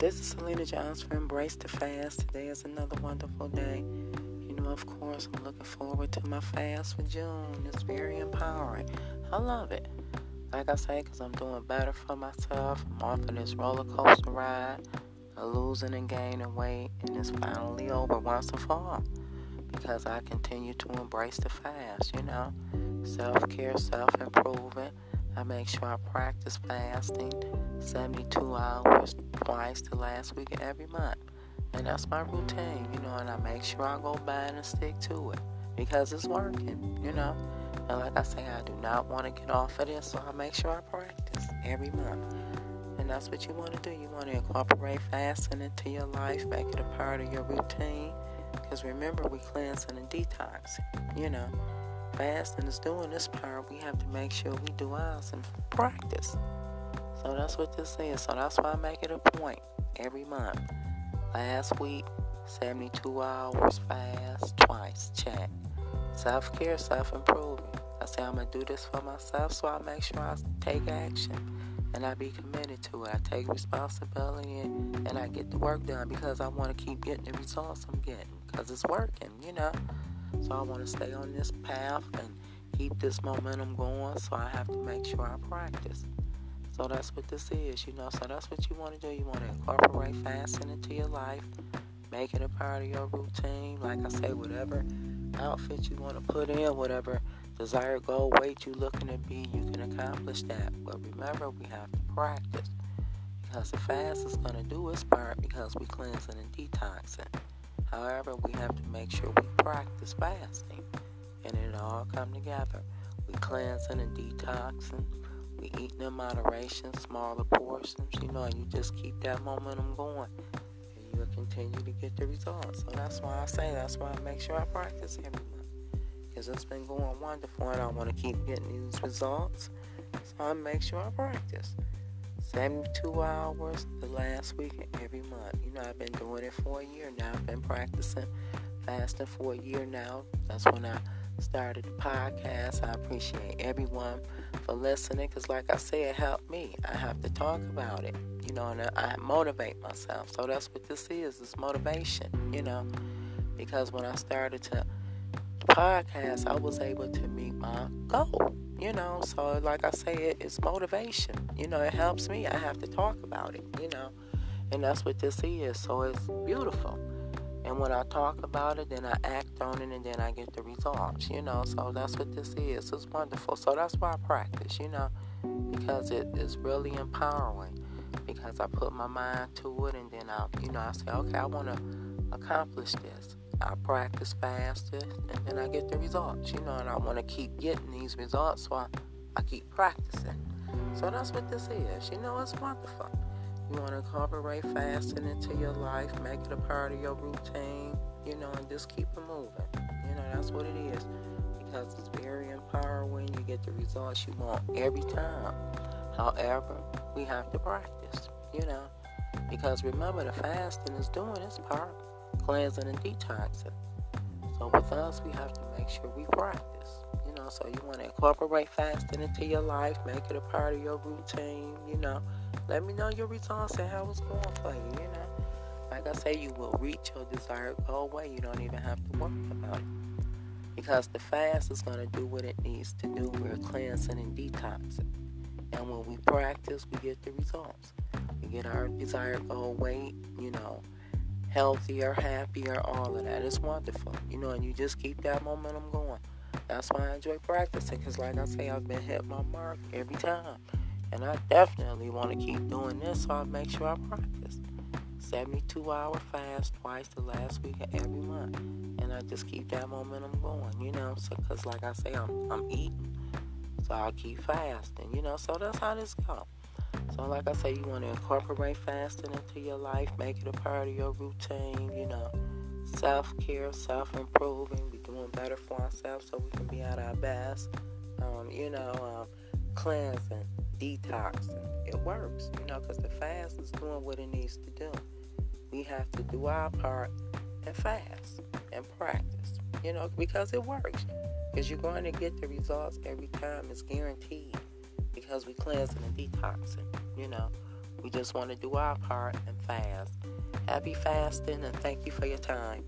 This is Selena Jones for Embrace the Fast. Today is another wonderful day. You know, of course, I'm looking forward to my fast for June. It's very empowering. I love it. Like I say, because I'm doing better for myself. I'm off of this roller coaster ride, losing and gaining weight, and it's finally over once and for all. Because I continue to embrace the fast, you know, self care, self improvement. I make sure I practice fasting 72 hours twice the last week of every month. And that's my routine, you know, and I make sure I go by and stick to it because it's working, you know. And like I say, I do not want to get off of this, so I make sure I practice every month. And that's what you want to do. You want to incorporate fasting into your life, make it a part of your routine. Because remember, we cleansing and detoxing, you know. Fasting is doing this part. We have to make sure we do ours and practice. So that's what this is. So that's why I make it a point every month. Last week, 72 hours fast, twice, check. Self care, self improvement. I say I'm to do this for myself, so I make sure I take action and I be committed to it. I take responsibility and, and I get the work done because I want to keep getting the results I'm getting because it's working, you know. So I want to stay on this path and keep this momentum going, so I have to make sure I practice. So that's what this is, you know. So that's what you want to do. You want to incorporate fasting into your life, make it a part of your routine. Like I say, whatever outfit you want to put in, whatever desired goal, weight you're looking to be, you can accomplish that. But remember, we have to practice because the fast is going to do its part because we're cleansing and detoxing. However, we have to make sure we practice fasting and it all come together. We cleansing and detoxing we eating in moderation, smaller portions, you know, and you just keep that momentum going. And you'll continue to get the results. So that's why I say, that's why I make sure I practice every month. Because it's been going wonderful and I want to keep getting these results. So I make sure I practice. 72 hours the last week every month. You know, I've been doing it for a year now. I've been practicing fasting for a year now. That's when I started the podcast. I appreciate everyone for listening because, like I said, it helped me. I have to talk about it, you know, and I motivate myself. So that's what this is it's motivation, you know, because when I started to podcast, I was able to meet my goal, you know. So, like I say, it, it's motivation, you know, it helps me. I have to talk about it, you know, and that's what this is. So, it's beautiful. And when I talk about it, then I act on it, and then I get the results, you know. So that's what this is. It's wonderful. So that's why I practice, you know, because it is really empowering. Because I put my mind to it, and then I, you know, I say, okay, I want to accomplish this. I practice faster, and then I get the results, you know. And I want to keep getting these results, so I, I keep practicing. So that's what this is. You know, it's wonderful. You want to incorporate fasting into your life, make it a part of your routine, you know, and just keep it moving. You know, that's what it is. Because it's very empowering. You get the results you want every time. However, we have to practice, you know. Because remember, the fasting is doing its part, cleansing and detoxing. So with us, we have to make sure we practice. Know, so you want to incorporate fasting into your life, make it a part of your routine, you know. Let me know your results and how it's going for you, you know. Like I say, you will reach your desired goal way. You don't even have to worry about it. Because the fast is going to do what it needs to do. We're cleansing and detoxing. And when we practice, we get the results. We get our desired goal weight, you know, healthier, happier, all of that. It's wonderful, you know, and you just keep that momentum going. That's why I enjoy practicing because, like I say, I've been hit my mark every time. And I definitely want to keep doing this, so I make sure I practice. 72 hour fast twice the last week of every month. And I just keep that momentum going, you know, so because like I say, I'm, I'm eating, so I keep fasting, you know, so that's how this goes. So like I say, you want to incorporate fasting into your life, make it a part of your routine, you know, self-care, self-improving, be doing better for ourselves so we can be at our best, um, you know, um, cleansing, detoxing. It works, you know, because the fast is doing what it needs to do. We have to do our part and fast and practice, you know, because it works. Because you're going to get the results every time. It's guaranteed. Because we cleansing and detoxing, you know. We just want to do our part and fast. Happy fasting and thank you for your time.